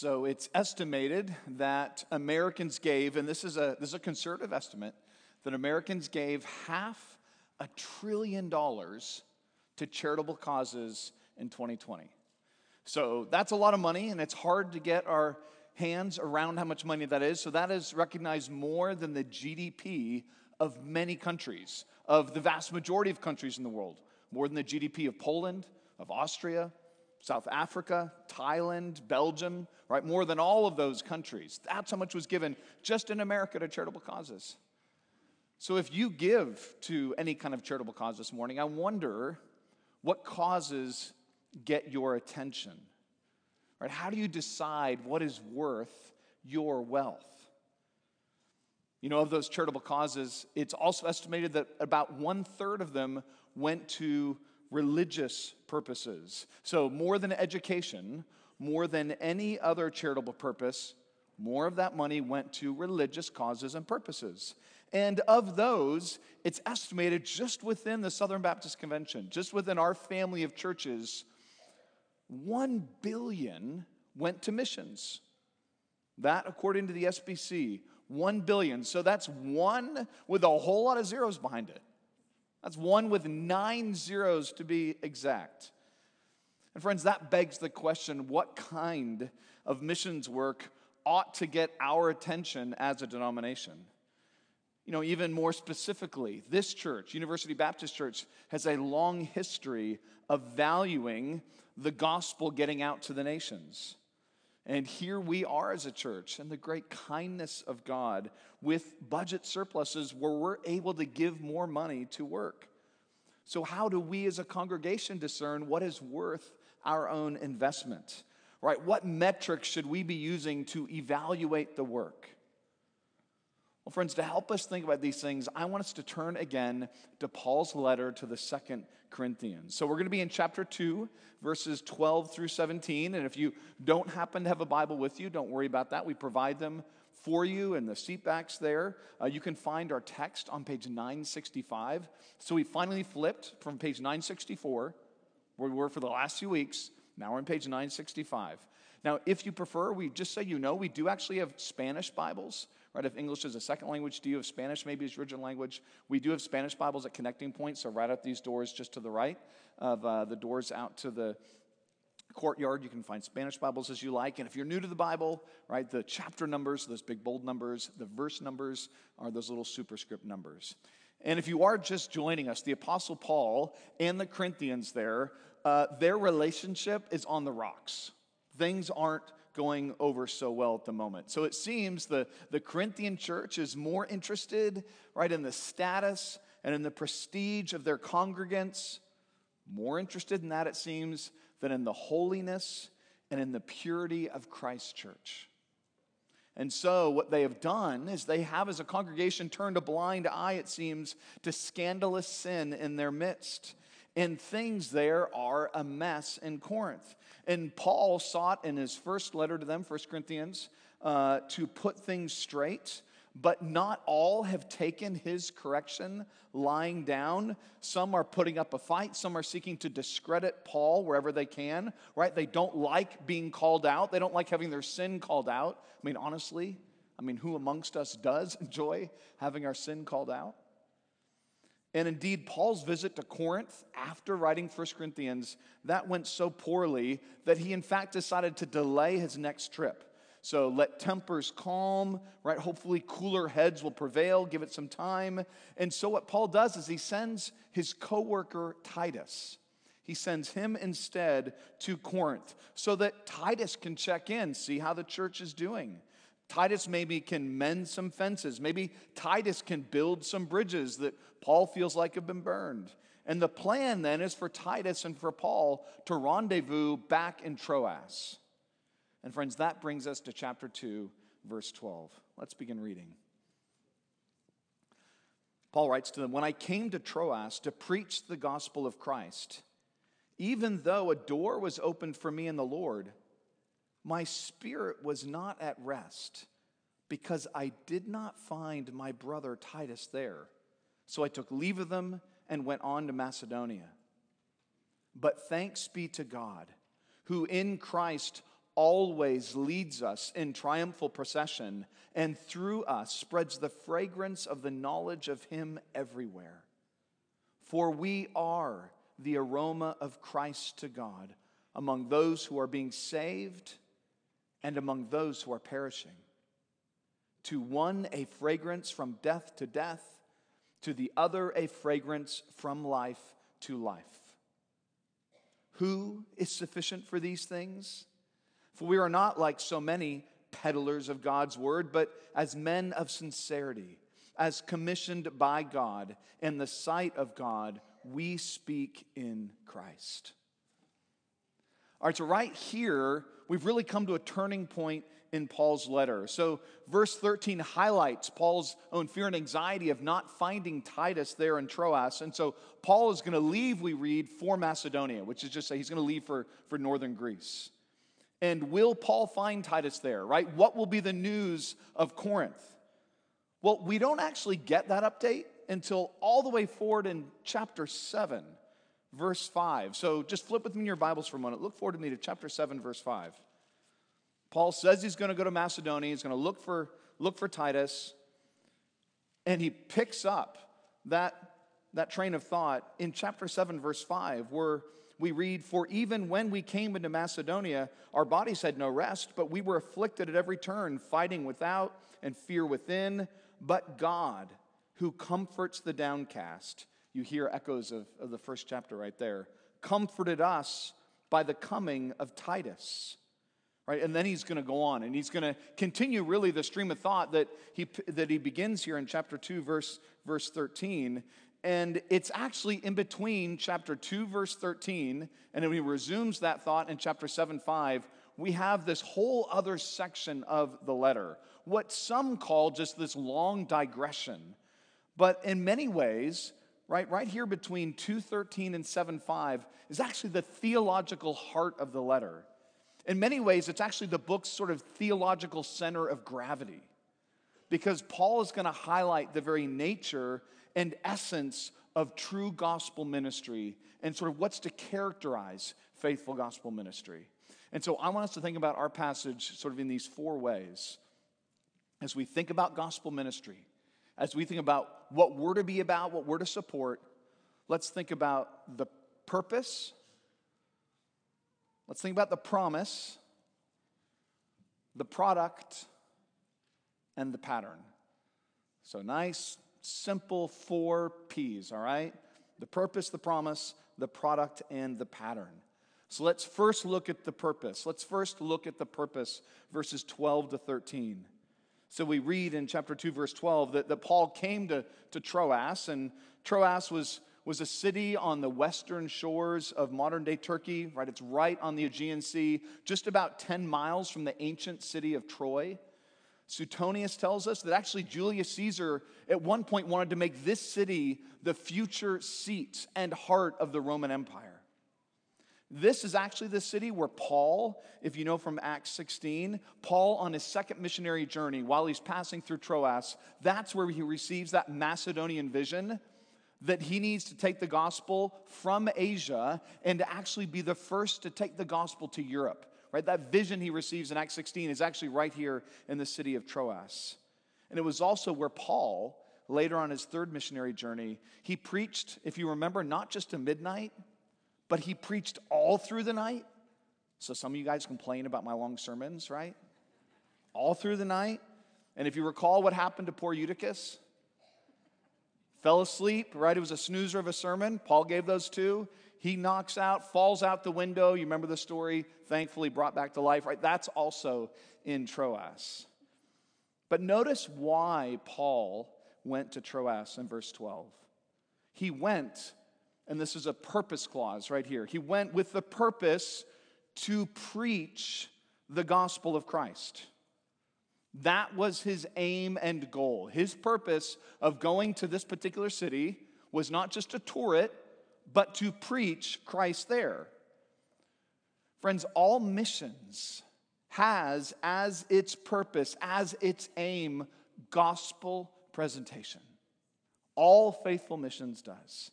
So it's estimated that Americans gave, and this is a, this is a conservative estimate, that Americans gave half a trillion dollars to charitable causes in 2020. So that's a lot of money, and it's hard to get our hands around how much money that is. So that is recognized more than the GDP of many countries, of the vast majority of countries in the world, more than the GDP of Poland, of Austria, South Africa, Thailand, Belgium, right? More than all of those countries. That's how much was given just in America to charitable causes. So if you give to any kind of charitable cause this morning, I wonder what causes get your attention? Right? How do you decide what is worth your wealth? You know, of those charitable causes, it's also estimated that about one third of them went to religious purposes. So, more than education, more than any other charitable purpose, more of that money went to religious causes and purposes. And of those, it's estimated just within the Southern Baptist Convention, just within our family of churches, 1 billion went to missions. That, according to the SBC, 1 billion. So that's one with a whole lot of zeros behind it. That's one with nine zeros to be exact. And friends, that begs the question what kind of missions work ought to get our attention as a denomination? You know, even more specifically, this church, University Baptist Church, has a long history of valuing the gospel getting out to the nations. And here we are as a church, and the great kindness of God with budget surpluses where we're able to give more money to work. So, how do we as a congregation discern what is worth our own investment? Right? What metrics should we be using to evaluate the work? Well, friends, to help us think about these things, I want us to turn again to Paul's letter to the second Corinthians. So we're going to be in chapter 2, verses 12 through 17. And if you don't happen to have a Bible with you, don't worry about that. We provide them for you in the seatbacks there. Uh, you can find our text on page 965. So we finally flipped from page 964, where we were for the last few weeks. Now we're on page 965. Now, if you prefer, we just so you know, we do actually have Spanish Bibles right? If English is a second language to you, if Spanish maybe is your original language, we do have Spanish Bibles at connecting points. So right out these doors, just to the right of uh, the doors out to the courtyard, you can find Spanish Bibles as you like. And if you're new to the Bible, right, the chapter numbers, those big bold numbers, the verse numbers are those little superscript numbers. And if you are just joining us, the Apostle Paul and the Corinthians there, uh, their relationship is on the rocks. Things aren't going over so well at the moment. So it seems the, the Corinthian church is more interested, right, in the status and in the prestige of their congregants, more interested in that, it seems, than in the holiness and in the purity of Christ's church. And so, what they have done is they have, as a congregation, turned a blind eye, it seems, to scandalous sin in their midst. And things there are a mess in Corinth. And Paul sought in his first letter to them, 1 Corinthians, uh, to put things straight. But not all have taken his correction lying down. Some are putting up a fight. Some are seeking to discredit Paul wherever they can, right? They don't like being called out. They don't like having their sin called out. I mean, honestly, I mean, who amongst us does enjoy having our sin called out? And indeed, Paul's visit to Corinth after writing 1 Corinthians, that went so poorly that he in fact decided to delay his next trip. So let tempers calm, right? Hopefully, cooler heads will prevail. Give it some time. And so, what Paul does is he sends his coworker Titus. He sends him instead to Corinth so that Titus can check in, see how the church is doing. Titus maybe can mend some fences. Maybe Titus can build some bridges that Paul feels like have been burned. And the plan then is for Titus and for Paul to rendezvous back in Troas. And friends, that brings us to chapter 2, verse 12. Let's begin reading. Paul writes to them When I came to Troas to preach the gospel of Christ, even though a door was opened for me in the Lord, my spirit was not at rest because I did not find my brother Titus there. So I took leave of them and went on to Macedonia. But thanks be to God, who in Christ always leads us in triumphal procession and through us spreads the fragrance of the knowledge of Him everywhere. For we are the aroma of Christ to God among those who are being saved and among those who are perishing. To one, a fragrance from death to death, to the other, a fragrance from life to life. Who is sufficient for these things? For we are not like so many peddlers of God's word, but as men of sincerity, as commissioned by God in the sight of God, we speak in Christ. All right, so right here, we've really come to a turning point in Paul's letter. So, verse 13 highlights Paul's own fear and anxiety of not finding Titus there in Troas. And so, Paul is going to leave, we read, for Macedonia, which is just say he's going to leave for, for northern Greece. And will Paul find Titus there, right? What will be the news of Corinth? Well, we don't actually get that update until all the way forward in chapter 7, verse 5. So just flip with me in your Bibles for a moment. Look forward to me to chapter 7, verse 5. Paul says he's going to go to Macedonia, he's going to look for, look for Titus, and he picks up that, that train of thought in chapter 7, verse 5, where we read, For even when we came into Macedonia, our bodies had no rest, but we were afflicted at every turn, fighting without and fear within. But God, who comforts the downcast, you hear echoes of, of the first chapter right there, comforted us by the coming of Titus right? And then he's going to go on and he's going to continue really the stream of thought that he that he begins here in chapter 2 verse verse 13 and it's actually in between chapter 2 verse 13 and then he resumes that thought in chapter 7 5 we have this whole other section of the letter what some call just this long digression. But in many ways right right here between 213 and 7.5 is actually the theological heart of the letter. In many ways it's actually the book's sort of theological center of gravity because paul is going to highlight the very nature and essence of true gospel ministry and sort of what's to characterize faithful gospel ministry. And so i want us to think about our passage sort of in these four ways. As we think about gospel ministry as we think about what we're to be about, what we're to support, let's think about the purpose. Let's think about the promise, the product, and the pattern. So, nice, simple four P's, all right? The purpose, the promise, the product, and the pattern. So, let's first look at the purpose. Let's first look at the purpose, verses 12 to 13. So we read in chapter 2, verse 12, that, that Paul came to, to Troas, and Troas was, was a city on the western shores of modern day Turkey, right? It's right on the Aegean Sea, just about 10 miles from the ancient city of Troy. Suetonius tells us that actually Julius Caesar at one point wanted to make this city the future seat and heart of the Roman Empire. This is actually the city where Paul, if you know from Acts 16, Paul on his second missionary journey, while he's passing through Troas, that's where he receives that Macedonian vision that he needs to take the gospel from Asia and to actually be the first to take the gospel to Europe. Right? That vision he receives in Acts 16 is actually right here in the city of Troas. And it was also where Paul, later on his third missionary journey, he preached, if you remember, not just to midnight, but he preached all through the night. So some of you guys complain about my long sermons, right? All through the night. And if you recall what happened to poor Eutychus, fell asleep, right? It was a snoozer of a sermon. Paul gave those two. He knocks out, falls out the window. You remember the story? Thankfully brought back to life, right? That's also in Troas. But notice why Paul went to Troas in verse 12. He went and this is a purpose clause right here. He went with the purpose to preach the gospel of Christ. That was his aim and goal. His purpose of going to this particular city was not just to tour it, but to preach Christ there. Friends, all missions has as its purpose, as its aim, gospel presentation. All faithful missions does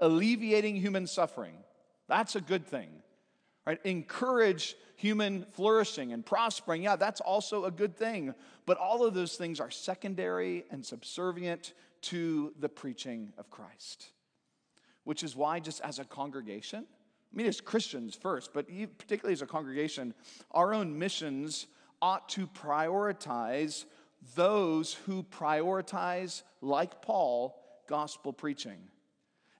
alleviating human suffering. That's a good thing. right? Encourage human flourishing and prospering. Yeah, that's also a good thing. But all of those things are secondary and subservient to the preaching of Christ. Which is why, just as a congregation, I mean, as Christians first, but particularly as a congregation, our own missions ought to prioritize those who prioritize, like Paul, gospel preaching.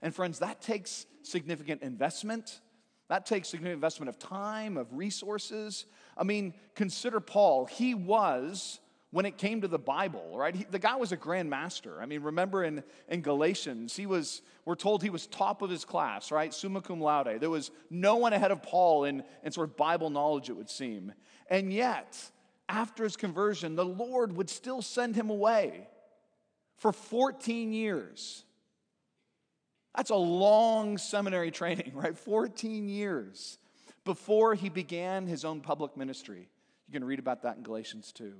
And friends, that takes significant investment. That takes significant investment of time, of resources. I mean, consider Paul. He was, when it came to the Bible, right? He, the guy was a grand master. I mean, remember in, in Galatians, he was, we're told he was top of his class, right? Summa cum laude. There was no one ahead of Paul in, in sort of Bible knowledge, it would seem. And yet, after his conversion, the Lord would still send him away for 14 years. That's a long seminary training, right? 14 years before he began his own public ministry. You can read about that in Galatians 2.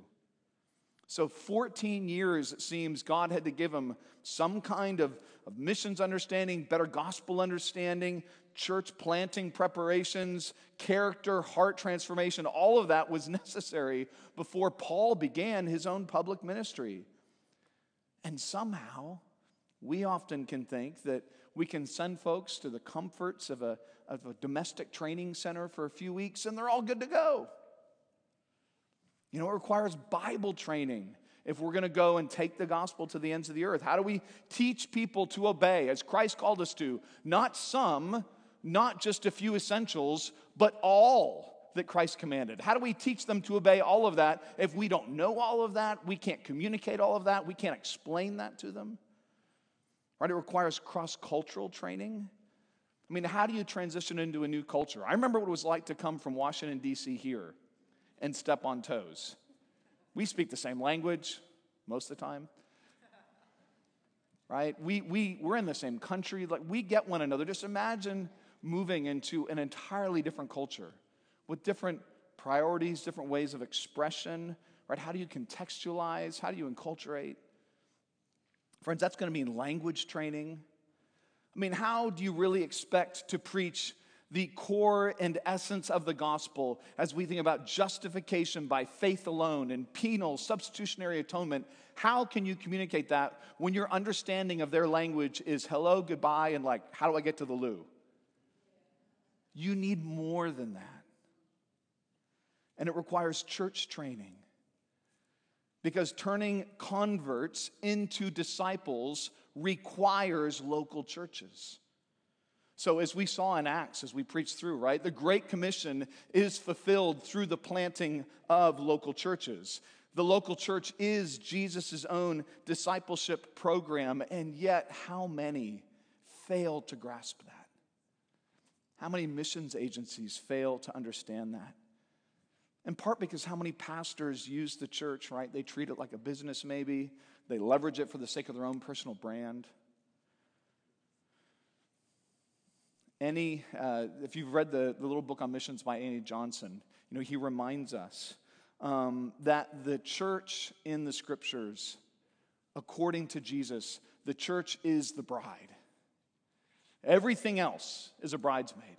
So, 14 years, it seems, God had to give him some kind of, of missions understanding, better gospel understanding, church planting preparations, character, heart transformation. All of that was necessary before Paul began his own public ministry. And somehow, we often can think that we can send folks to the comforts of a, of a domestic training center for a few weeks and they're all good to go. You know, it requires Bible training if we're going to go and take the gospel to the ends of the earth. How do we teach people to obey as Christ called us to? Not some, not just a few essentials, but all that Christ commanded? How do we teach them to obey all of that if we don't know all of that? We can't communicate all of that. We can't explain that to them. Right? It requires cross cultural training. I mean, how do you transition into a new culture? I remember what it was like to come from Washington, D.C. here and step on toes. We speak the same language most of the time. Right? We, we, we're in the same country. Like, we get one another. Just imagine moving into an entirely different culture with different priorities, different ways of expression, right? How do you contextualize? How do you enculturate? Friends, that's going to mean language training. I mean, how do you really expect to preach the core and essence of the gospel as we think about justification by faith alone and penal substitutionary atonement? How can you communicate that when your understanding of their language is hello, goodbye, and like, how do I get to the loo? You need more than that and it requires church training. Because turning converts into disciples requires local churches. So, as we saw in Acts, as we preached through, right, the Great Commission is fulfilled through the planting of local churches. The local church is Jesus' own discipleship program, and yet, how many fail to grasp that? How many missions agencies fail to understand that? In part because how many pastors use the church, right? They treat it like a business, maybe. They leverage it for the sake of their own personal brand. Any, uh, if you've read the, the little book on missions by Andy Johnson, you know, he reminds us um, that the church in the scriptures, according to Jesus, the church is the bride. Everything else is a bridesmaid.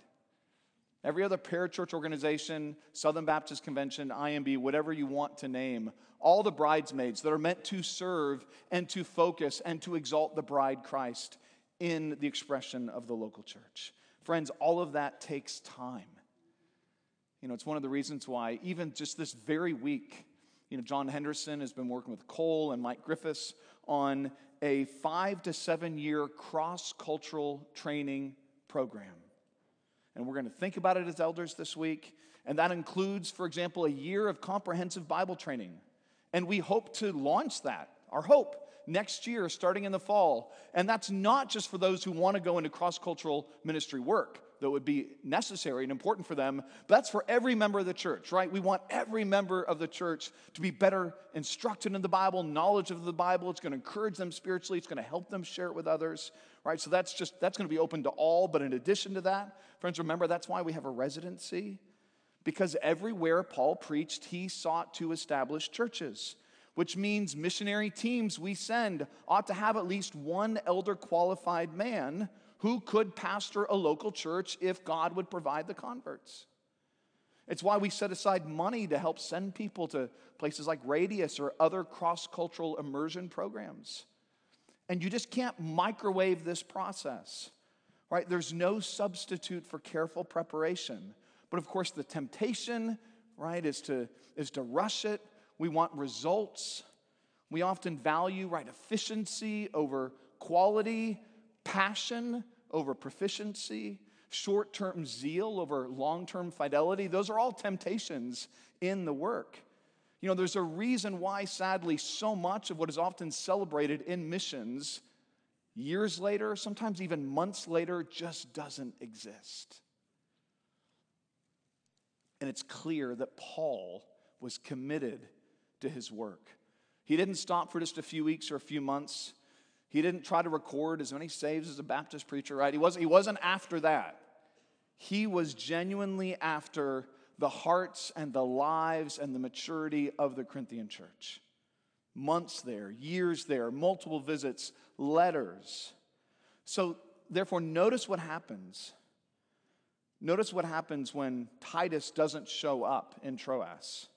Every other parachurch organization, Southern Baptist Convention, IMB, whatever you want to name, all the bridesmaids that are meant to serve and to focus and to exalt the bride Christ in the expression of the local church. Friends, all of that takes time. You know, it's one of the reasons why, even just this very week, you know, John Henderson has been working with Cole and Mike Griffiths on a five to seven year cross cultural training program and we're going to think about it as elders this week. And that includes, for example, a year of comprehensive Bible training. And we hope to launch that, our hope, next year, starting in the fall. And that's not just for those who want to go into cross cultural ministry work that would be necessary and important for them, but that's for every member of the church, right? We want every member of the church to be better instructed in the Bible, knowledge of the Bible. It's going to encourage them spiritually, it's going to help them share it with others, right? So that's just, that's going to be open to all. But in addition to that, friends, remember that's why we have a residency. Because everywhere Paul preached, he sought to establish churches which means missionary teams we send ought to have at least one elder qualified man who could pastor a local church if God would provide the converts. It's why we set aside money to help send people to places like Radius or other cross cultural immersion programs. And you just can't microwave this process, right? There's no substitute for careful preparation. But of course, the temptation, right, is to, is to rush it. We want results. We often value, right, efficiency over quality, passion over proficiency short term zeal over long term fidelity. Those are all temptations in the work. You know, there's a reason why, sadly, so much of what is often celebrated in missions years later, sometimes even months later, just doesn't exist. And it's clear that Paul was committed to his work. He didn't stop for just a few weeks or a few months. He didn't try to record as many saves as a Baptist preacher, right? He wasn't, he wasn't after that. He was genuinely after the hearts and the lives and the maturity of the Corinthian church. Months there, years there, multiple visits, letters. So, therefore, notice what happens. Notice what happens when Titus doesn't show up in Troas.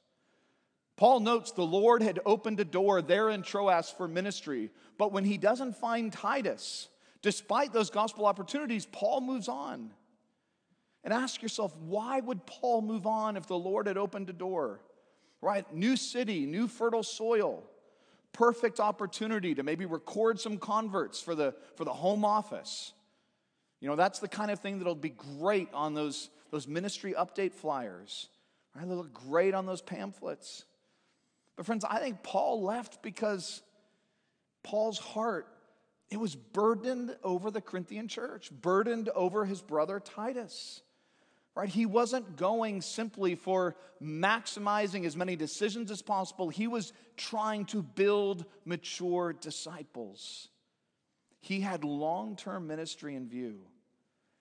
Paul notes the Lord had opened a door there in Troas for ministry, but when he doesn't find Titus, despite those gospel opportunities, Paul moves on. And ask yourself, why would Paul move on if the Lord had opened a door? Right? New city, new fertile soil, perfect opportunity to maybe record some converts for the, for the home office. You know, that's the kind of thing that'll be great on those, those ministry update flyers. Right? They'll look great on those pamphlets. But friends, I think Paul left because Paul's heart it was burdened over the Corinthian church, burdened over his brother Titus right? He wasn't going simply for maximizing as many decisions as possible, he was trying to build mature disciples. He had long term ministry in view.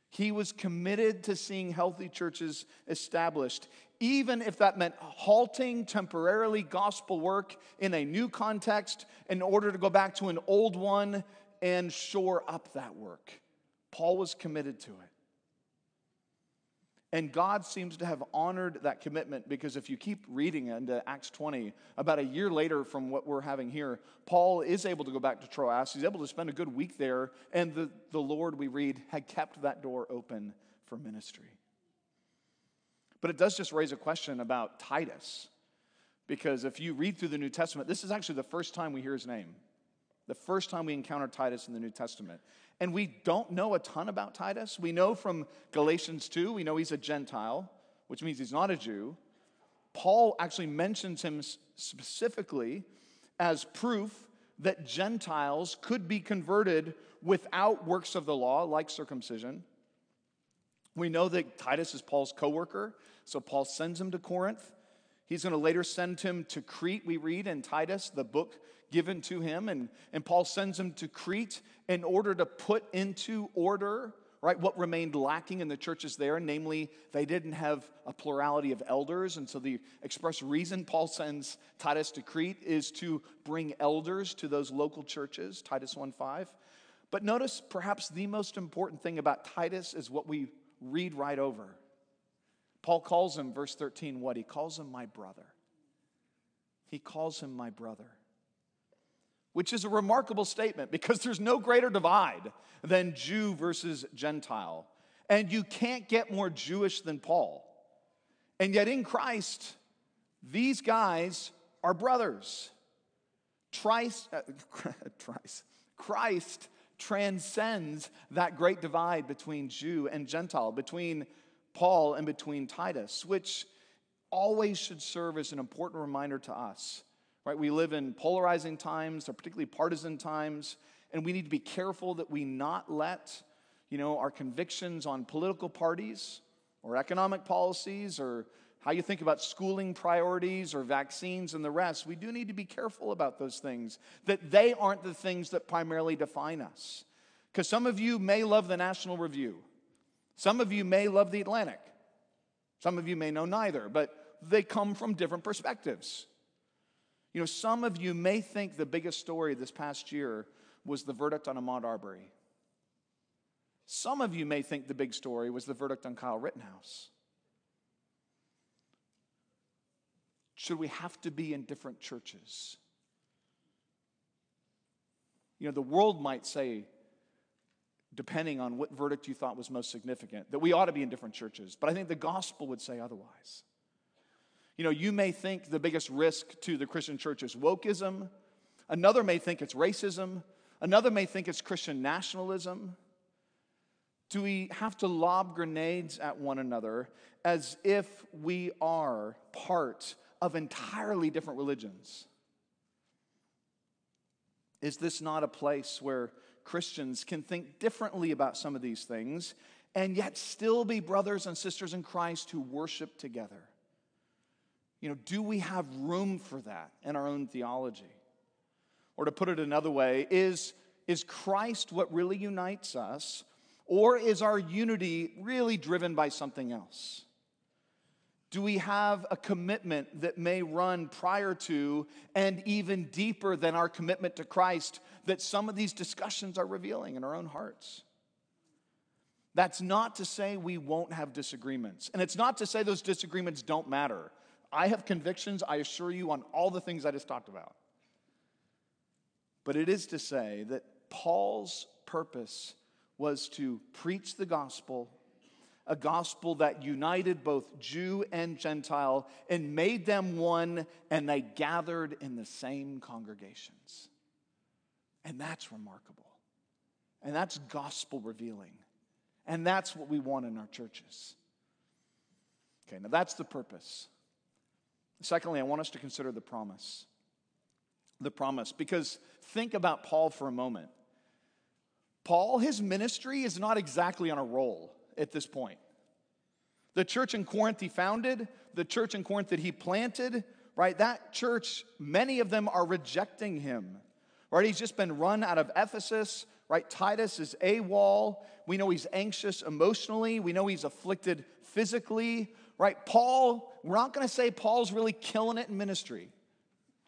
He was committed to seeing healthy churches established, even if that meant halting temporarily gospel work in a new context in order to go back to an old one and shore up that work. Paul was committed to it. And God seems to have honored that commitment because if you keep reading into Acts 20, about a year later from what we're having here, Paul is able to go back to Troas. He's able to spend a good week there, and the, the Lord, we read, had kept that door open for ministry. But it does just raise a question about Titus, because if you read through the New Testament, this is actually the first time we hear his name. The first time we encounter Titus in the New Testament. And we don't know a ton about Titus. We know from Galatians 2, we know he's a Gentile, which means he's not a Jew. Paul actually mentions him specifically as proof that Gentiles could be converted without works of the law, like circumcision. We know that Titus is Paul's co worker, so Paul sends him to Corinth. He's going to later send him to Crete, we read in Titus, the book given to him. And, and Paul sends him to Crete in order to put into order, right, what remained lacking in the churches there. Namely, they didn't have a plurality of elders. And so the express reason Paul sends Titus to Crete is to bring elders to those local churches, Titus 1 5. But notice perhaps the most important thing about Titus is what we read right over. Paul calls him, verse 13, what? He calls him my brother. He calls him my brother, which is a remarkable statement because there's no greater divide than Jew versus Gentile. And you can't get more Jewish than Paul. And yet in Christ, these guys are brothers. Christ, uh, Christ transcends that great divide between Jew and Gentile, between Paul and between Titus, which always should serve as an important reminder to us. Right? We live in polarizing times, or particularly partisan times, and we need to be careful that we not let, you know, our convictions on political parties or economic policies or how you think about schooling priorities or vaccines and the rest, we do need to be careful about those things, that they aren't the things that primarily define us. Because some of you may love the National Review. Some of you may love the Atlantic. Some of you may know neither, but they come from different perspectives. You know, some of you may think the biggest story this past year was the verdict on Ahmaud Arbery. Some of you may think the big story was the verdict on Kyle Rittenhouse. should we have to be in different churches? You know, the world might say, depending on what verdict you thought was most significant, that we ought to be in different churches. But I think the gospel would say otherwise. You know, you may think the biggest risk to the Christian church is wokeism, another may think it's racism, another may think it's Christian nationalism. Do we have to lob grenades at one another as if we are part of entirely different religions? Is this not a place where Christians can think differently about some of these things and yet still be brothers and sisters in Christ who worship together? You know, do we have room for that in our own theology? Or to put it another way, is, is Christ what really unites us, or is our unity really driven by something else? Do we have a commitment that may run prior to and even deeper than our commitment to Christ that some of these discussions are revealing in our own hearts? That's not to say we won't have disagreements. And it's not to say those disagreements don't matter. I have convictions, I assure you, on all the things I just talked about. But it is to say that Paul's purpose was to preach the gospel, a gospel that united both Jew and Gentile and made them one, and they gathered in the same congregations. And that's remarkable. And that's gospel revealing. And that's what we want in our churches. Okay, now that's the purpose. Secondly, I want us to consider the promise. The promise, because think about Paul for a moment. Paul, his ministry is not exactly on a roll at this point. The church in Corinth he founded, the church in Corinth that he planted, right? That church, many of them are rejecting him, right? He's just been run out of Ephesus, right? Titus is AWOL. We know he's anxious emotionally, we know he's afflicted physically, right? Paul, we're not going to say Paul's really killing it in ministry.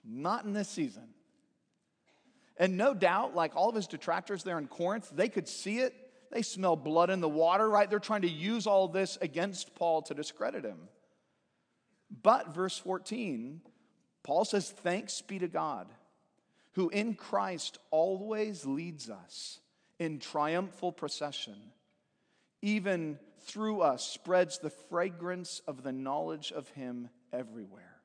Not in this season. And no doubt, like all of his detractors there in Corinth, they could see it. They smell blood in the water, right? They're trying to use all this against Paul to discredit him. But, verse 14, Paul says, Thanks be to God, who in Christ always leads us in triumphal procession, even through us spreads the fragrance of the knowledge of Him everywhere.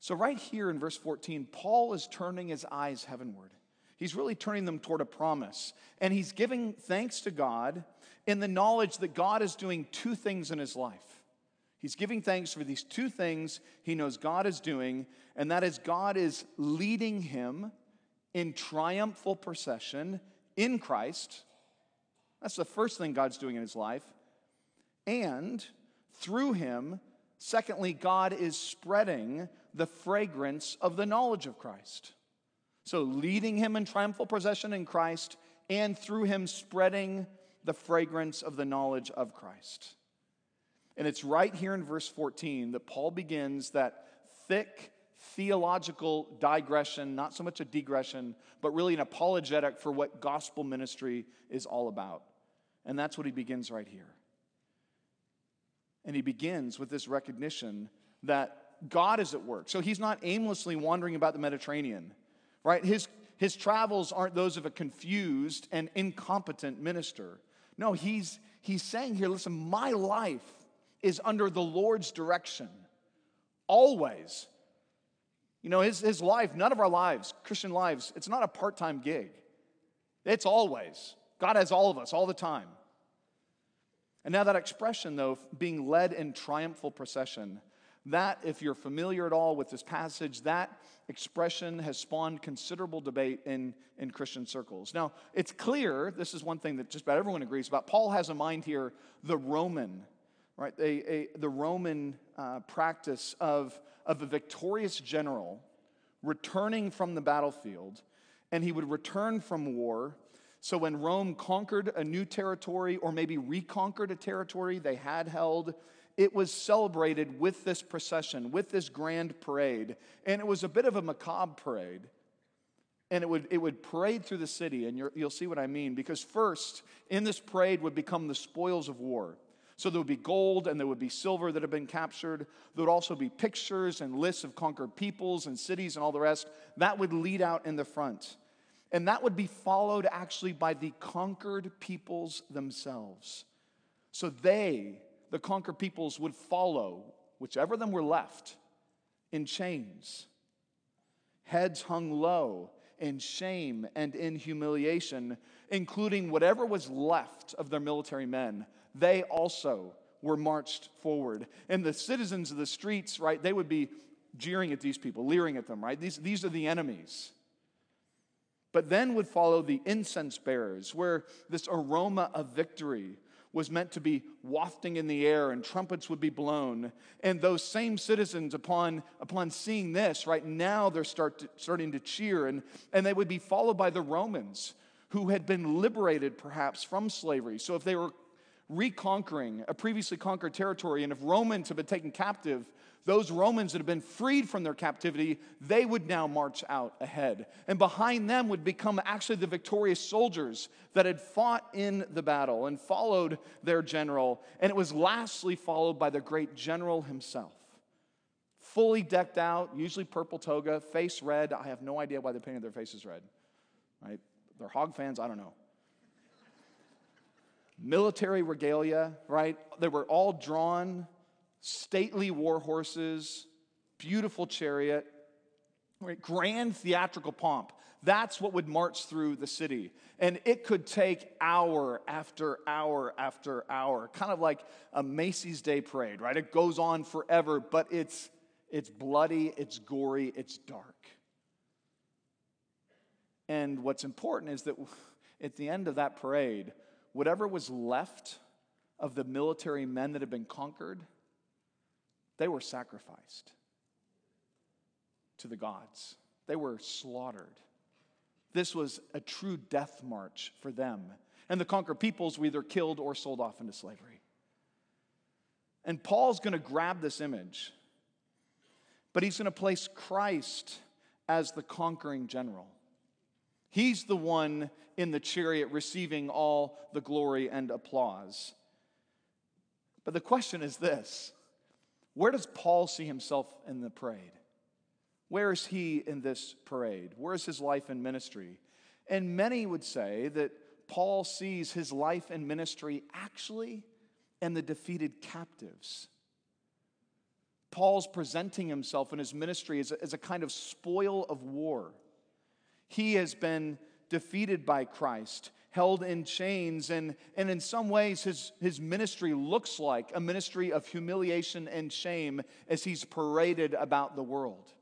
So, right here in verse 14, Paul is turning his eyes heavenward. He's really turning them toward a promise. And he's giving thanks to God in the knowledge that God is doing two things in his life. He's giving thanks for these two things he knows God is doing, and that is God is leading him in triumphal procession in Christ that's the first thing God's doing in his life. And through him, secondly, God is spreading the fragrance of the knowledge of Christ. So, leading him in triumphal procession in Christ, and through him spreading the fragrance of the knowledge of Christ. And it's right here in verse 14 that Paul begins that thick theological digression, not so much a digression, but really an apologetic for what gospel ministry is all about. And that's what he begins right here. And he begins with this recognition that God is at work. So he's not aimlessly wandering about the Mediterranean, right? His, his travels aren't those of a confused and incompetent minister. No, he's, he's saying here listen, my life is under the Lord's direction, always. You know, his, his life, none of our lives, Christian lives, it's not a part time gig, it's always. God has all of us all the time. And now, that expression, though, being led in triumphal procession, that, if you're familiar at all with this passage, that expression has spawned considerable debate in, in Christian circles. Now, it's clear, this is one thing that just about everyone agrees about. Paul has in mind here the Roman, right? A, a, the Roman uh, practice of, of a victorious general returning from the battlefield, and he would return from war so when Rome conquered a new territory or maybe reconquered a territory they had held, it was celebrated with this procession, with this grand parade. And it was a bit of a macabre parade. And it would, it would parade through the city, and you'll see what I mean. Because first, in this parade would become the spoils of war. So there would be gold and there would be silver that had been captured. There would also be pictures and lists of conquered peoples and cities and all the rest. That would lead out in the front. And that would be followed actually by the conquered peoples themselves. So they, the conquered peoples, would follow, whichever of them were left, in chains, heads hung low, in shame and in humiliation, including whatever was left of their military men they also were marched forward. And the citizens of the streets, right, they would be jeering at these people, leering at them, right? These, these are the enemies. But then would follow the incense bearers, where this aroma of victory was meant to be wafting in the air and trumpets would be blown. And those same citizens, upon, upon seeing this, right now they're start to, starting to cheer, and, and they would be followed by the Romans who had been liberated perhaps from slavery. So if they were reconquering a previously conquered territory. And if Romans had been taken captive, those Romans that had been freed from their captivity, they would now march out ahead. And behind them would become actually the victorious soldiers that had fought in the battle and followed their general. And it was lastly followed by the great general himself. Fully decked out, usually purple toga, face red. I have no idea why they painted their faces red. Right? They're hog fans, I don't know military regalia, right? They were all drawn, stately war horses, beautiful chariot, right? grand theatrical pomp. That's what would march through the city. And it could take hour after hour after hour, kind of like a Macy's Day Parade, right? It goes on forever, but it's, it's bloody, it's gory, it's dark. And what's important is that at the end of that parade, whatever was left of the military men that had been conquered, they were sacrificed to the gods. They were slaughtered. This was a true death march for them. And the conquered peoples were either killed or sold off into slavery. And Paul's going to grab this image, but he's going to place Christ as the conquering general. He's the one in the chariot receiving all the glory and applause. But the question is this where does Paul see himself in the parade? Where is he in this parade? Where is his life and ministry? And many would say that Paul sees his life and ministry actually in the defeated captives. Paul's presenting himself in his ministry as a, as a kind of spoil of war. He has been defeated by Christ, held in chains, and, and in some ways, his, his ministry looks like a ministry of humiliation and shame as he's paraded about the world.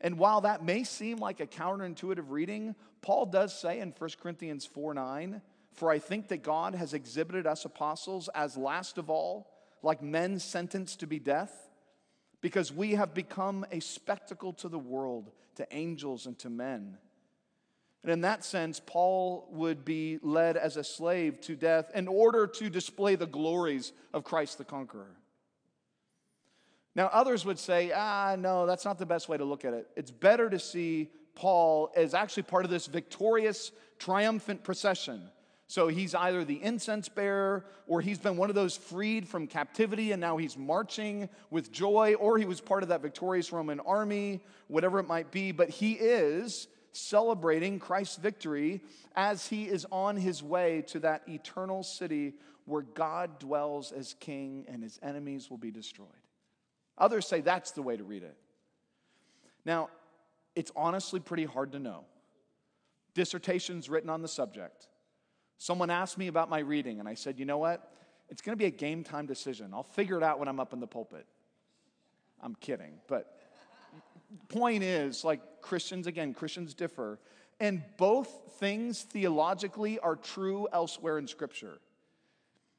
And while that may seem like a counterintuitive reading, Paul does say in 1 Corinthians 4 9, For I think that God has exhibited us apostles as last of all, like men sentenced to be death, because we have become a spectacle to the world to angels and to men. And in that sense, Paul would be led as a slave to death in order to display the glories of Christ the conqueror. Now, others would say, ah, no, that's not the best way to look at it. It's better to see Paul as actually part of this victorious, triumphant procession. So he's either the incense bearer, or he's been one of those freed from captivity and now he's marching with joy, or he was part of that victorious Roman army, whatever it might be. But he is celebrating Christ's victory as he is on his way to that eternal city where God dwells as king and his enemies will be destroyed. Others say that's the way to read it. Now, it's honestly pretty hard to know. Dissertations written on the subject. Someone asked me about my reading, and I said, you know what? It's going to be a game time decision. I'll figure it out when I'm up in the pulpit. I'm kidding, but point is like Christians, again, Christians differ. And both things theologically are true elsewhere in Scripture.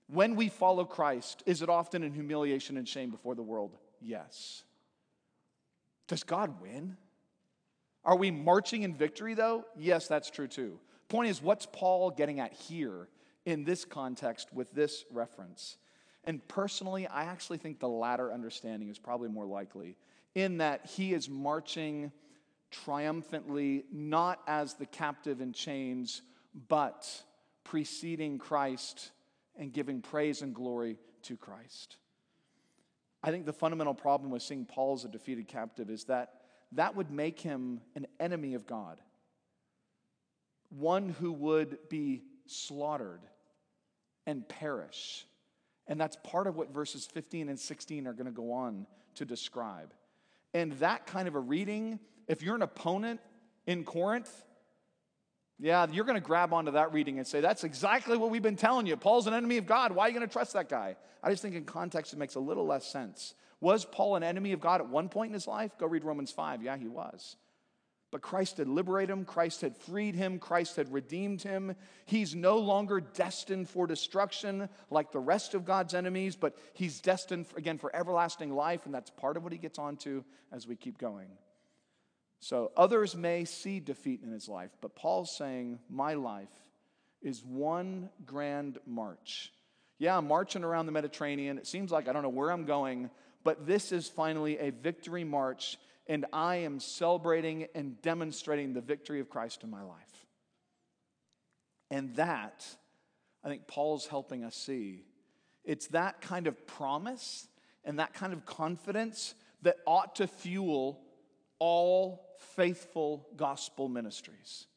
When we follow Christ, is it often in humiliation and shame before the world? Yes. Does God win? Are we marching in victory though? Yes, that's true too. Point is, what's Paul getting at here in this context with this reference? And personally, I actually think the latter understanding is probably more likely, in that he is marching triumphantly, not as the captive in chains, but preceding Christ and giving praise and glory to Christ. I think the fundamental problem with seeing Paul as a defeated captive is that that would make him an enemy of God, one who would be slaughtered and perish. And that's part of what verses 15 and 16 are going to go on to describe. And that kind of a reading, if you're an opponent in Corinth, yeah, you're going to grab onto that reading and say, that's exactly what we've been telling you. Paul's an enemy of God. Why are you going to trust that guy? I just think in context it makes a little less sense. Was Paul an enemy of God at one point in his life? Go read Romans 5. Yeah, he was. But Christ had liberated him, Christ had freed him, Christ had redeemed him. He's no longer destined for destruction like the rest of God's enemies, but he's destined, again, for everlasting life, and that's part of what he gets onto as we keep going. So others may see defeat in his life, but Paul's saying, My life is one grand march. Yeah, I'm marching around the Mediterranean. It seems like I don't know where I'm going, but this is finally a victory march and I am celebrating and demonstrating the victory of Christ in my life. And that, I think Paul's helping us see. It's that kind of promise and that kind of confidence that ought to fuel all faithful gospel ministries.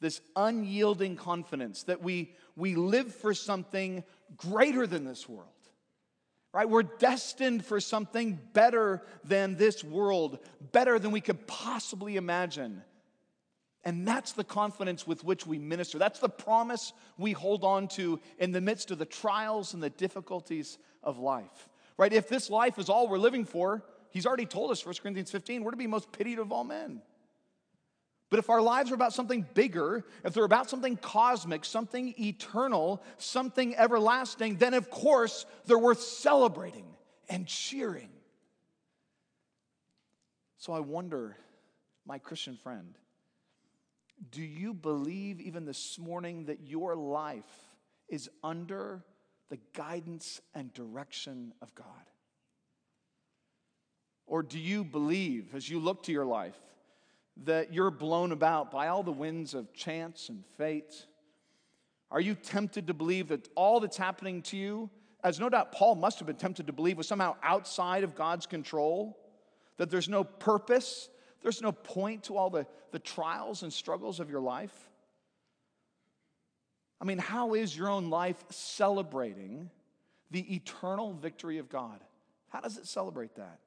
This unyielding confidence that we, we live for something greater than this world right? We're destined for something better than this world, better than we could possibly imagine. And that's the confidence with which we minister. That's the promise we hold on to in the midst of the trials and the difficulties of life, right? If this life is all we're living for, he's already told us, 1 Corinthians 15, we're to be most pitied of all men. But if our lives are about something bigger, if they're about something cosmic, something eternal, something everlasting, then of course they're worth celebrating and cheering. So I wonder, my Christian friend, do you believe even this morning that your life is under the guidance and direction of God? Or do you believe, as you look to your life, that you're blown about by all the winds of chance and fate? Are you tempted to believe that all that's happening to you, as no doubt Paul must have been tempted to believe, was somehow outside of God's control? That there's no purpose, there's no point to all the, the trials and struggles of your life? I mean, how is your own life celebrating the eternal victory of God? How does it celebrate that?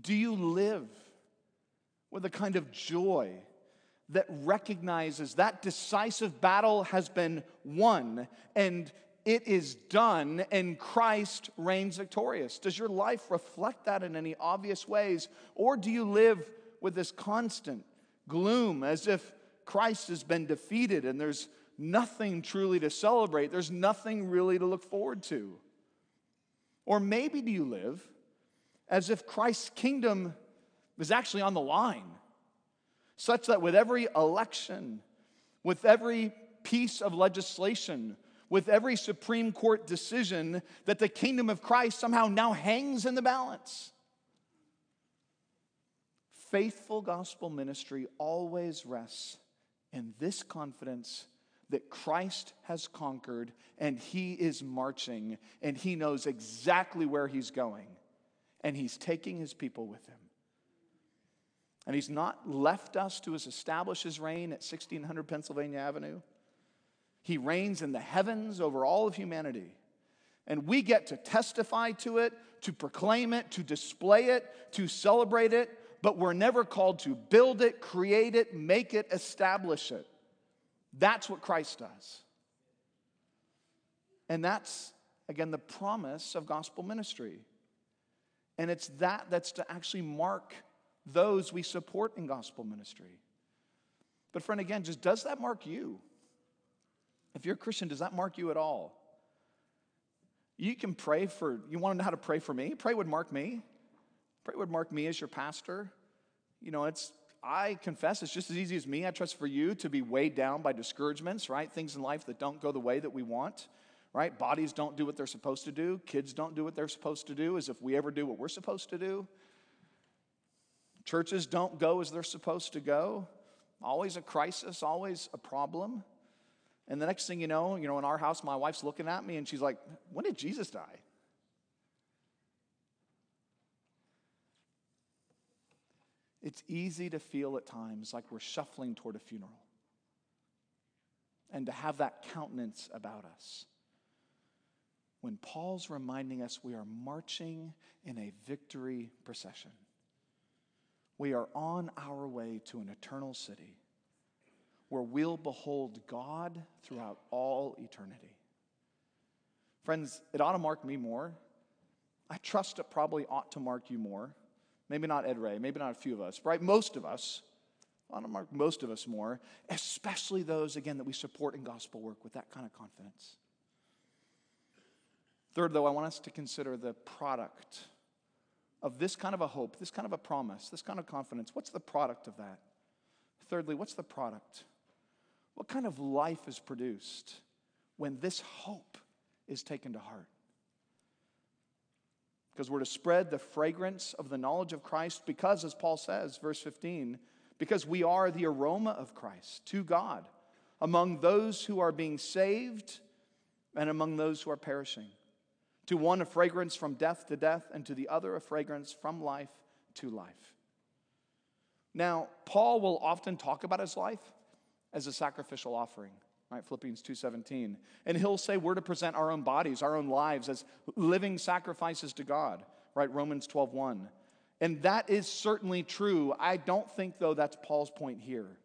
Do you live with a kind of joy that recognizes that decisive battle has been won and it is done and Christ reigns victorious. Does your life reflect that in any obvious ways? Or do you live with this constant gloom as if Christ has been defeated and there's nothing truly to celebrate? There's nothing really to look forward to. Or maybe do you live as if Christ's kingdom is actually on the line, such that with every election, with every piece of legislation, with every Supreme Court decision, that the kingdom of Christ somehow now hangs in the balance. Faithful gospel ministry always rests in this confidence that Christ has conquered and he is marching and he knows exactly where he's going and he's taking his people with him. And he's not left us to establish his reign at 1600 Pennsylvania Avenue. He reigns in the heavens over all of humanity. And we get to testify to it, to proclaim it, to display it, to celebrate it, but we're never called to build it, create it, make it, establish it. That's what Christ does. And that's, again, the promise of gospel ministry. And it's that that's to actually mark those we support in gospel ministry. But, friend, again, just does that mark you? If you're a Christian, does that mark you at all? You can pray for, you want to know how to pray for me? Pray would mark me. Pray would mark me as your pastor. You know, it's, I confess, it's just as easy as me. I trust for you to be weighed down by discouragements, right? Things in life that don't go the way that we want, right? Bodies don't do what they're supposed to do. Kids don't do what they're supposed to do, as if we ever do what we're supposed to do. Churches don't go as they're supposed to go. Always a crisis, always a problem. And the next thing you know, you know, in our house, my wife's looking at me and she's like, When did Jesus die? It's easy to feel at times like we're shuffling toward a funeral and to have that countenance about us. When Paul's reminding us we are marching in a victory procession, we are on our way to an eternal city where we'll behold God throughout all eternity. Friends, it ought to mark me more. I trust it probably ought to mark you more. Maybe not Ed Ray, maybe not a few of us, right? Most of us. ought to mark most of us more, especially those, again, that we support in gospel work with that kind of confidence. Third, though, I want us to consider the product of this kind of a hope, this kind of a promise, this kind of confidence. What's the product of that? Thirdly, what's the product? What kind of life is produced when this hope is taken to heart? Because we're to spread the fragrance of the knowledge of Christ, because, as Paul says, verse 15, because we are the aroma of Christ to God among those who are being saved and among those who are perishing. To one, a fragrance from death to death, and to the other, a fragrance from life to life. Now, Paul will often talk about his life as a sacrificial offering right? Philippians 2.17 and he'll say we're to present our own bodies our own lives as living sacrifices to god right? Romans 12.1 and that is certainly true. I don't think though that's paul's point here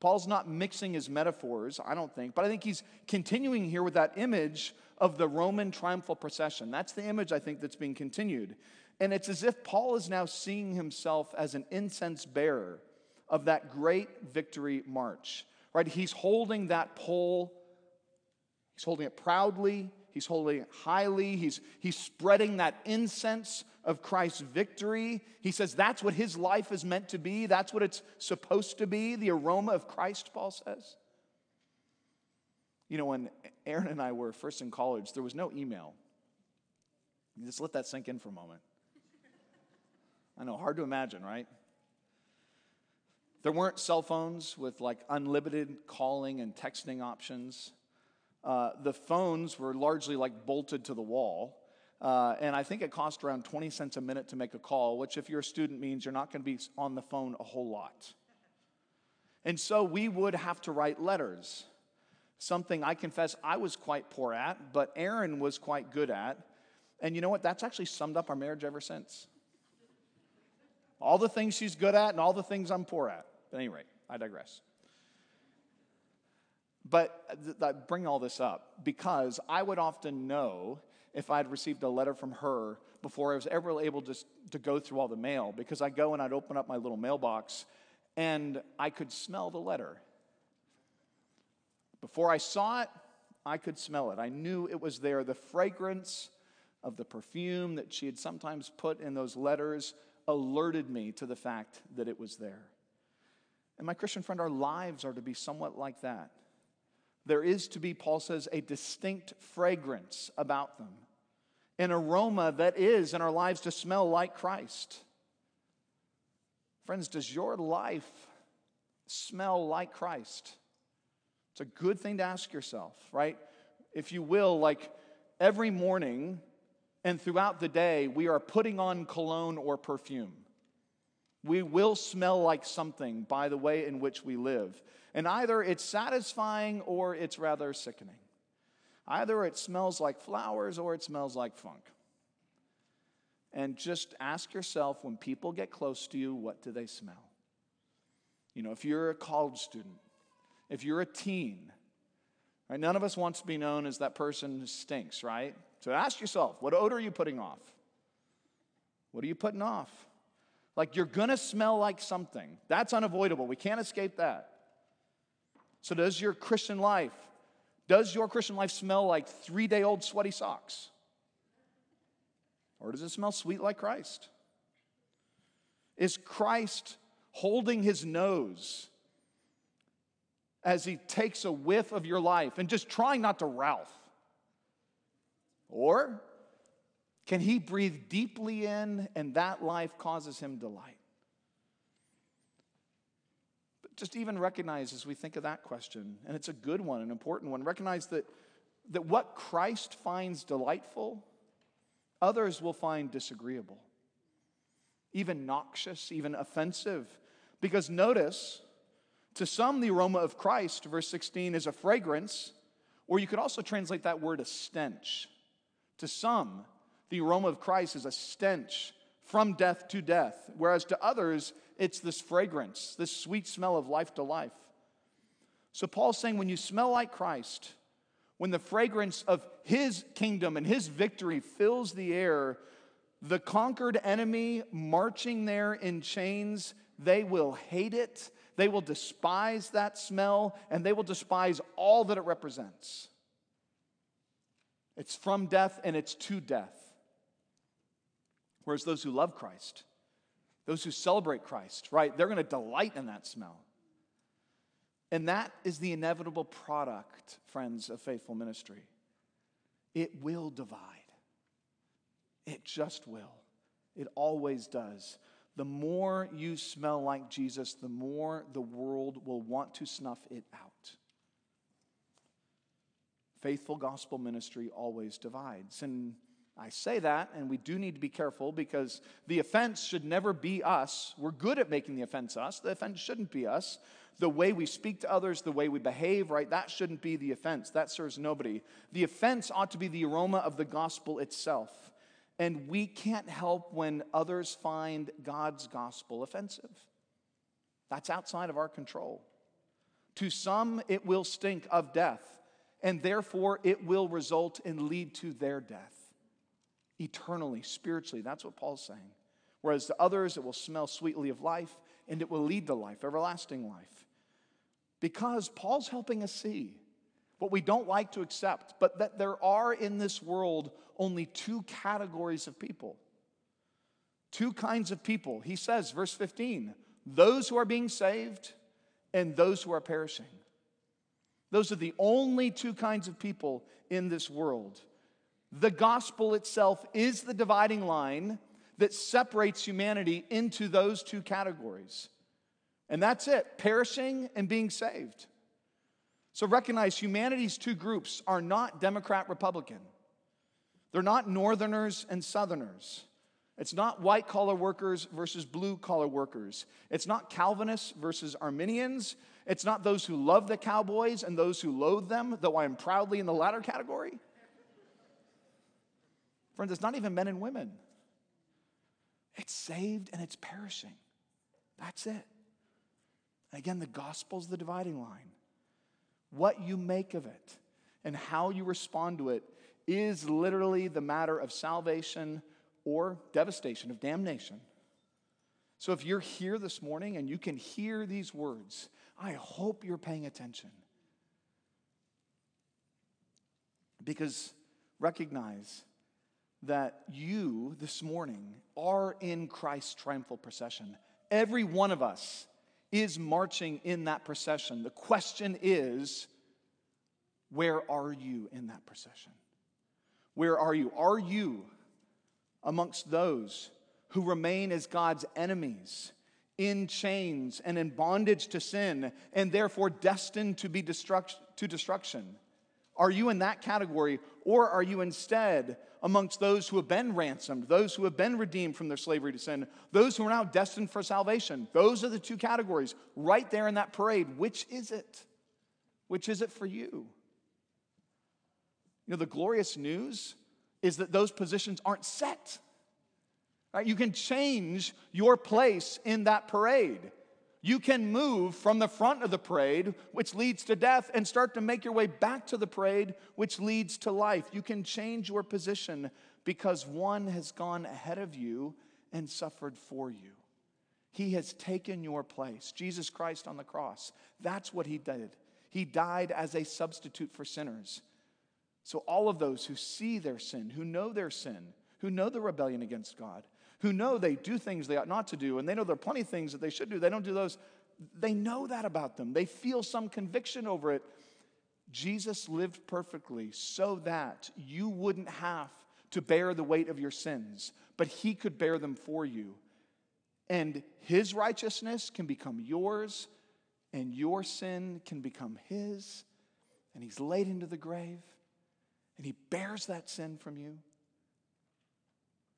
paul's not mixing his metaphors i don't think but i think he's continuing here with that image of the roman triumphal procession that's the image i think that's being continued and it's as if paul is now seeing himself as an incense bearer of that great victory march right? He's holding that pole, he's holding it proudly, he's holding highly, he's, he's spreading that incense of Christ's victory. He says that's what his life is meant to be, that's what it's supposed to be, the aroma of Christ, Paul says. You know, when Aaron and I were first in college, there was no email. Just let that sink in for a moment. I know, hard to imagine, right? There weren't cell phones with like unlimited calling and texting options. Uh, the phones were largely like bolted to the wall. Uh, and I think it cost around 20 cents a minute to make a call, which, if you're a student, means you're not going to be on the phone a whole lot. And so we would have to write letters, something I confess I was quite poor at, but Aaron was quite good at. And you know what? That's actually summed up our marriage ever since. All the things she's good at and all the things I'm poor at. But at any rate, I digress. But uh, I bring all this up because I would often know if I'd received a letter from her before I was ever able to, to go through all the mail because I'd go and I'd open up my little mailbox and I could smell the letter. Before I saw it, I could smell it. I knew it was there. The fragrance of the perfume that she had sometimes put in those letters alerted me to the fact that it was there. And my Christian friend, our lives are to be somewhat like that. There is to be, Paul says, a distinct fragrance about them, an aroma that is in our lives to smell like Christ. Friends, does your life smell like Christ? It's a good thing to ask yourself, right? If you will, like every morning and throughout the day, we are putting on cologne or perfume. We will smell like something by the way in which we live. And either it's satisfying or it's rather sickening. Either it smells like flowers or it smells like funk. And just ask yourself when people get close to you, what do they smell? You know, if you're a college student, if you're a teen, right, none of us wants to be known as that person who stinks, right? So ask yourself, what odor are you putting off? What are you putting off? Like you're gonna smell like something. That's unavoidable. We can't escape that. So, does your Christian life, does your Christian life smell like three day old sweaty socks? Or does it smell sweet like Christ? Is Christ holding his nose as he takes a whiff of your life and just trying not to Ralph? Or can he breathe deeply in and that life causes him delight? Just even recognize as we think of that question, and it's a good one, an important one, recognize that, that what Christ finds delightful, others will find disagreeable, even noxious, even offensive. Because notice, to some, the aroma of Christ, verse 16, is a fragrance, or you could also translate that word a stench. To some, the aroma of Christ is a stench from death to death, whereas to others, it's this fragrance, this sweet smell of life to life. So Paul's saying when you smell like Christ, when the fragrance of his kingdom and his victory fills the air, the conquered enemy marching there in chains, they will hate it, they will despise that smell, and they will despise all that it represents. It's from death and it's to death. Whereas those who love Christ, those who celebrate Christ, right, they're going to delight in that smell. And that is the inevitable product, friends, of faithful ministry. It will divide. It just will. It always does. The more you smell like Jesus, the more the world will want to snuff it out. Faithful gospel ministry always divides. And I say that, and we do need to be careful because the offense should never be us. We're good at making the offense us. The offense shouldn't be us. The way we speak to others, the way we behave, right? That shouldn't be the offense. That serves nobody. The offense ought to be the aroma of the gospel itself. And we can't help when others find God's gospel offensive. That's outside of our control. To some, it will stink of death, and therefore it will result and lead to their death eternally, spiritually. That's what Paul's saying. Whereas to others, it will smell sweetly of life and it will lead to life, everlasting life. Because Paul's helping us see what we don't like to accept, but that there are in this world only two categories of people. Two kinds of people. He says, verse 15, those who are being saved and those who are perishing. Those are the only two kinds of people in this world. The gospel itself is the dividing line that separates humanity into those two categories. And that's it perishing and being saved. So recognize humanity's two groups are not Democrat Republican. They're not Northerners and Southerners. It's not white collar workers versus blue collar workers. It's not Calvinists versus Arminians. It's not those who love the Cowboys and those who loathe them, though I am proudly in the latter category. Friends, it's not even men and women. It's saved and it's perishing. That's it. And again, the gospel's the dividing line. What you make of it and how you respond to it is literally the matter of salvation or devastation, of damnation. So if you're here this morning and you can hear these words, I hope you're paying attention. Because recognize that you this morning are in Christ's triumphal procession. Every one of us is marching in that procession. The question is, where are you in that procession? Where are you? Are you amongst those who remain as God's enemies, in chains and in bondage to sin, and therefore destined to be destruct- to destruction? Are you in that category, or are you instead amongst those who have been ransomed, those who have been redeemed from their slavery to sin, those who are now destined for salvation. Those are the two categories right there in that parade. Which is it? Which is it for you? You know, the glorious news is that those positions aren't set. Right? You can change your place in that parade. You can move from the front of the parade, which leads to death, and start to make your way back to the parade, which leads to life. You can change your position because one has gone ahead of you and suffered for you. He has taken your place. Jesus Christ on the cross. That's what he did. He died as a substitute for sinners. So, all of those who see their sin, who know their sin, who know the rebellion against God, who know they do things they ought not to do, and they know there are plenty of things that they should do. They don't do those. They know that about them. They feel some conviction over it. Jesus lived perfectly so that you wouldn't have to bear the weight of your sins, but he could bear them for you. And his righteousness can become yours, and your sin can become his, and he's laid into the grave, and he bears that sin from you,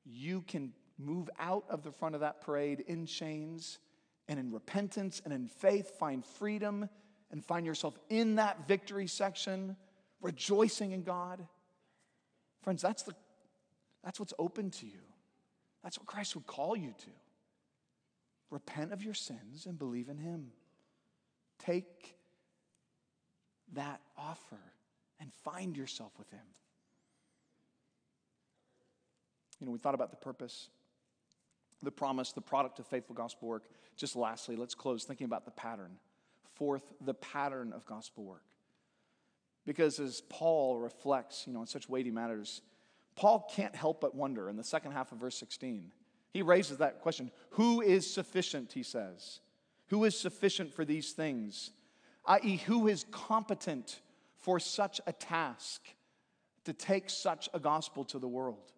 you can move out of the front of that parade in chains and in repentance and in faith find freedom and find yourself in that victory section, rejoicing in God. Friends, that's, the, that's what's open to you. That's what Christ would call you to. Repent of your sins and believe in Him. Take that offer and find yourself with Him. You know, we thought about the purpose, the promise, the product of faithful gospel work. Just lastly, let's close thinking about the pattern. Fourth, the pattern of gospel work. Because as Paul reflects, you know, on such weighty matters, Paul can't help but wonder in the second half of verse 16. He raises that question Who is sufficient, he says? Who is sufficient for these things? I.e., who is competent for such a task to take such a gospel to the world?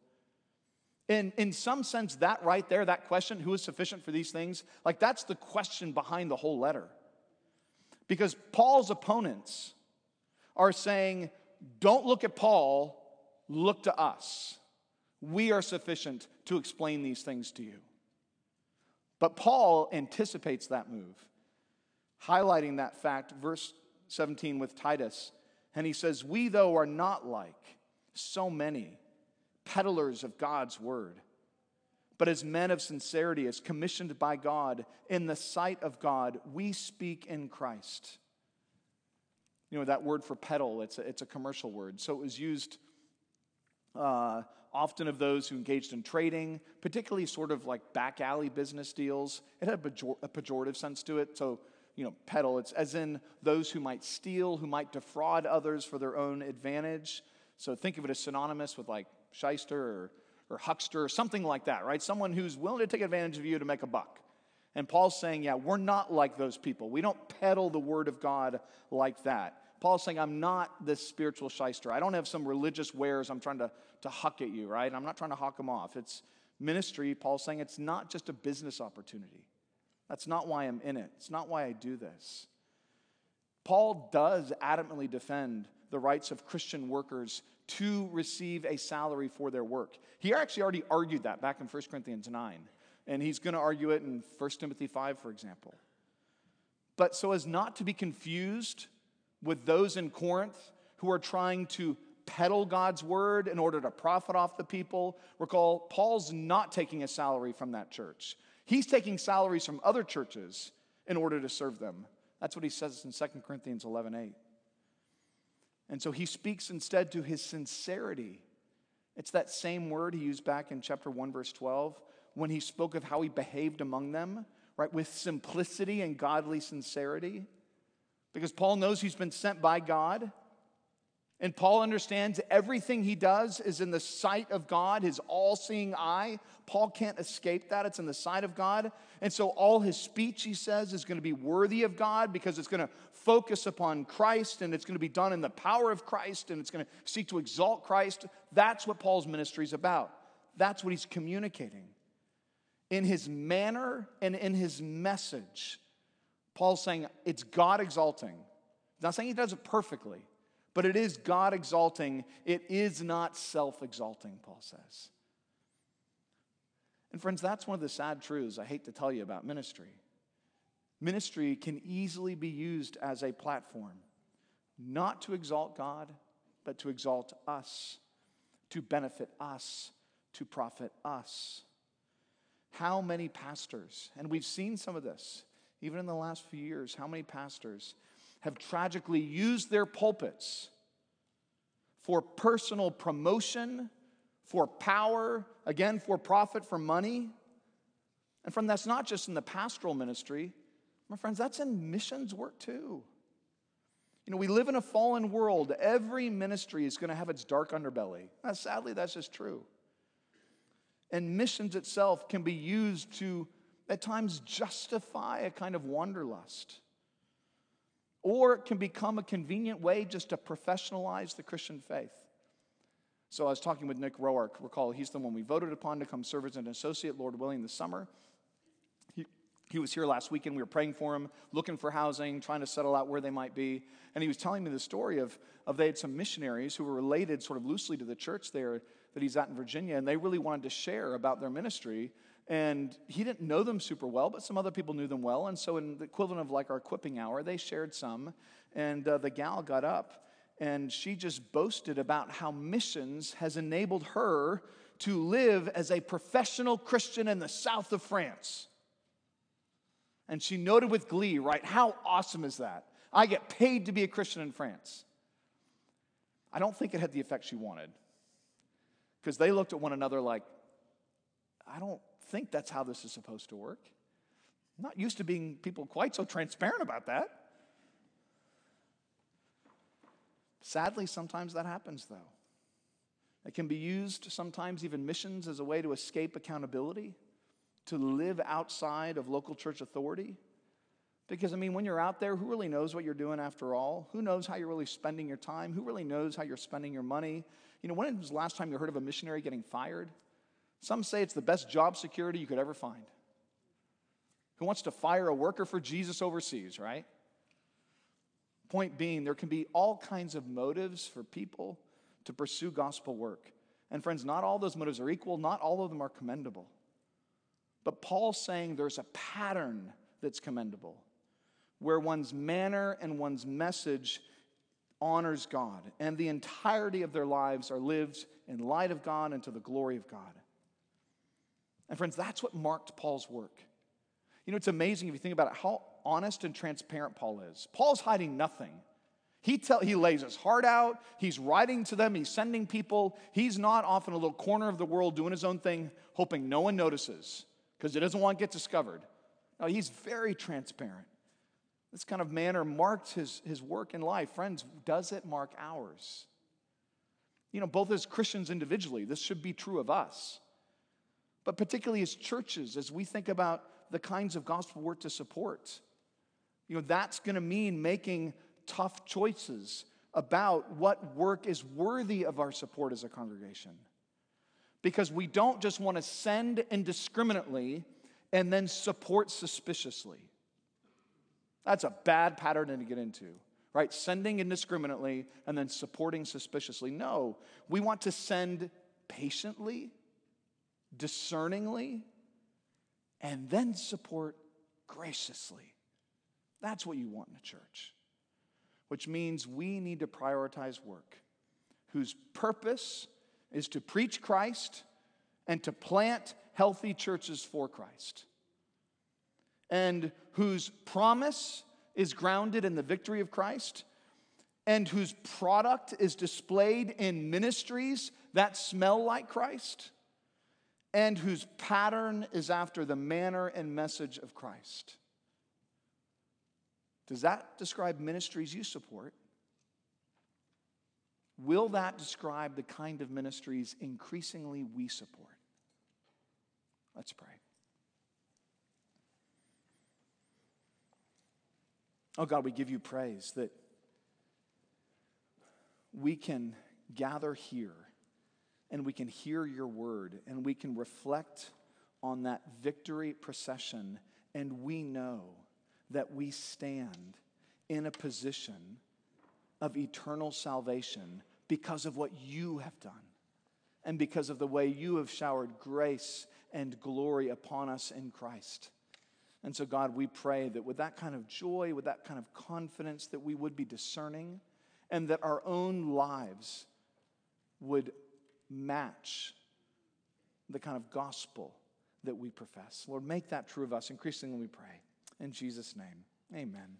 In, in some sense, that right there, that question, who is sufficient for these things, like that's the question behind the whole letter. Because Paul's opponents are saying, don't look at Paul, look to us. We are sufficient to explain these things to you. But Paul anticipates that move, highlighting that fact, verse 17 with Titus. And he says, We, though, are not like so many peddlers of God's word, but as men of sincerity, as commissioned by God in the sight of God, we speak in Christ. You know, that word for peddle, it's a, it's a commercial word. So it was used uh, often of those who engaged in trading, particularly sort of like back alley business deals. It had a, pejor- a pejorative sense to it. So, you know, peddle, it's as in those who might steal, who might defraud others for their own advantage. So think of it as synonymous with like shyster or, or huckster or something like that, right? Someone who's willing to take advantage of you to make a buck. And Paul's saying, yeah, we're not like those people. We don't peddle the word of God like that. Paul's saying, I'm not this spiritual shyster. I don't have some religious wares I'm trying to, to huck at you, right? I'm not trying to hawk them off. It's ministry. Paul's saying it's not just a business opportunity. That's not why I'm in it. It's not why I do this. Paul does adamantly defend the rights of Christian workers to receive a salary for their work. He actually already argued that back in 1 Corinthians 9, and he's going to argue it in 1 Timothy 5, for example. But so as not to be confused with those in Corinth who are trying to peddle God's word in order to profit off the people, recall Paul's not taking a salary from that church. He's taking salaries from other churches in order to serve them. That's what he says in 2 Corinthians 11 8. And so he speaks instead to his sincerity. It's that same word he used back in chapter 1, verse 12, when he spoke of how he behaved among them, right, with simplicity and godly sincerity. Because Paul knows he's been sent by God. And Paul understands everything he does is in the sight of God, his all seeing eye. Paul can't escape that. It's in the sight of God. And so all his speech, he says, is going to be worthy of God because it's going to focus upon Christ and it's going to be done in the power of Christ and it's going to seek to exalt Christ. That's what Paul's ministry is about. That's what he's communicating. In his manner and in his message, Paul's saying it's God exalting. He's not saying he does it perfectly, but it is God exalting. It is not self exalting, Paul says. And friends, that's one of the sad truths I hate to tell you about ministry. Ministry can easily be used as a platform, not to exalt God, but to exalt us, to benefit us, to profit us. How many pastors, and we've seen some of this even in the last few years, how many pastors have tragically used their pulpits for personal promotion, for power, again, for profit, for money? And from that's not just in the pastoral ministry, my friends, that's in missions work too. You know, we live in a fallen world. Every ministry is going to have its dark underbelly. Now, sadly, that's just true. And missions itself can be used to, at times, justify a kind of wanderlust. Or it can become a convenient way just to professionalize the Christian faith. So I was talking with Nick Roark. Recall, he's the one we voted upon to come serve as an associate, Lord willing, this summer. He was here last weekend. We were praying for him, looking for housing, trying to settle out where they might be. And he was telling me the story of, of they had some missionaries who were related sort of loosely to the church there that he's at in Virginia, and they really wanted to share about their ministry. And he didn't know them super well, but some other people knew them well. And so, in the equivalent of like our equipping hour, they shared some. And uh, the gal got up and she just boasted about how missions has enabled her to live as a professional Christian in the south of France. And she noted with glee, right? How awesome is that? I get paid to be a Christian in France. I don't think it had the effect she wanted because they looked at one another like, I don't think that's how this is supposed to work. I'm not used to being people quite so transparent about that. Sadly, sometimes that happens, though. It can be used, sometimes even missions, as a way to escape accountability, to live outside of local church authority. Because, I mean, when you're out there, who really knows what you're doing after all? Who knows how you're really spending your time? Who really knows how you're spending your money? You know, when was the last time you heard of a missionary getting fired? Some say it's the best job security you could ever find. Who wants to fire a worker for Jesus overseas, right? Point being, there can be all kinds of motives for people to pursue gospel work. And friends, not all those motives are equal, not all of them are commendable. But Paul's saying there's a pattern that's commendable, where one's manner and one's message honors God, and the entirety of their lives are lived in light of God and to the glory of God. And friends, that's what marked Paul's work. You know, it's amazing if you think about it, how honest and transparent Paul is. Paul's hiding nothing. He, tell, he lays his heart out. He's writing to them. He's sending people. He's not off in a little corner of the world doing his own thing, hoping no one notices because he doesn't want to get discovered. No, he's very transparent. This kind of manner marked his, his work in life. Friends, does it mark ours? You know, both as Christians individually, this should be true of us, but particularly as churches, as we think about the kinds of gospel work to support. You know, that's going to mean making tough choices about what work is worthy of our support as a congregation. Because we don't just want to send indiscriminately and then support suspiciously. That's a bad pattern to get into, right? Sending indiscriminately and then supporting suspiciously. No, we want to send patiently, discerningly, and then support graciously. That's what you want in a church, which means we need to prioritize work whose purpose is to preach Christ and to plant healthy churches for Christ, and whose promise is grounded in the victory of Christ, and whose product is displayed in ministries that smell like Christ, and whose pattern is after the manner and message of Christ. Does that describe ministries you support? Will that describe the kind of ministries increasingly we support? Let's pray. Oh God, we give you praise that we can gather here and we can hear your word and we can reflect on that victory procession and we know that we stand in a position of eternal salvation because of what you have done and because of the way you have showered grace and glory upon us in Christ. And so, God, we pray that with that kind of joy, with that kind of confidence, that we would be discerning and that our own lives would match the kind of gospel that we profess. Lord, make that true of us. Increasingly, we pray. In Jesus' name, amen.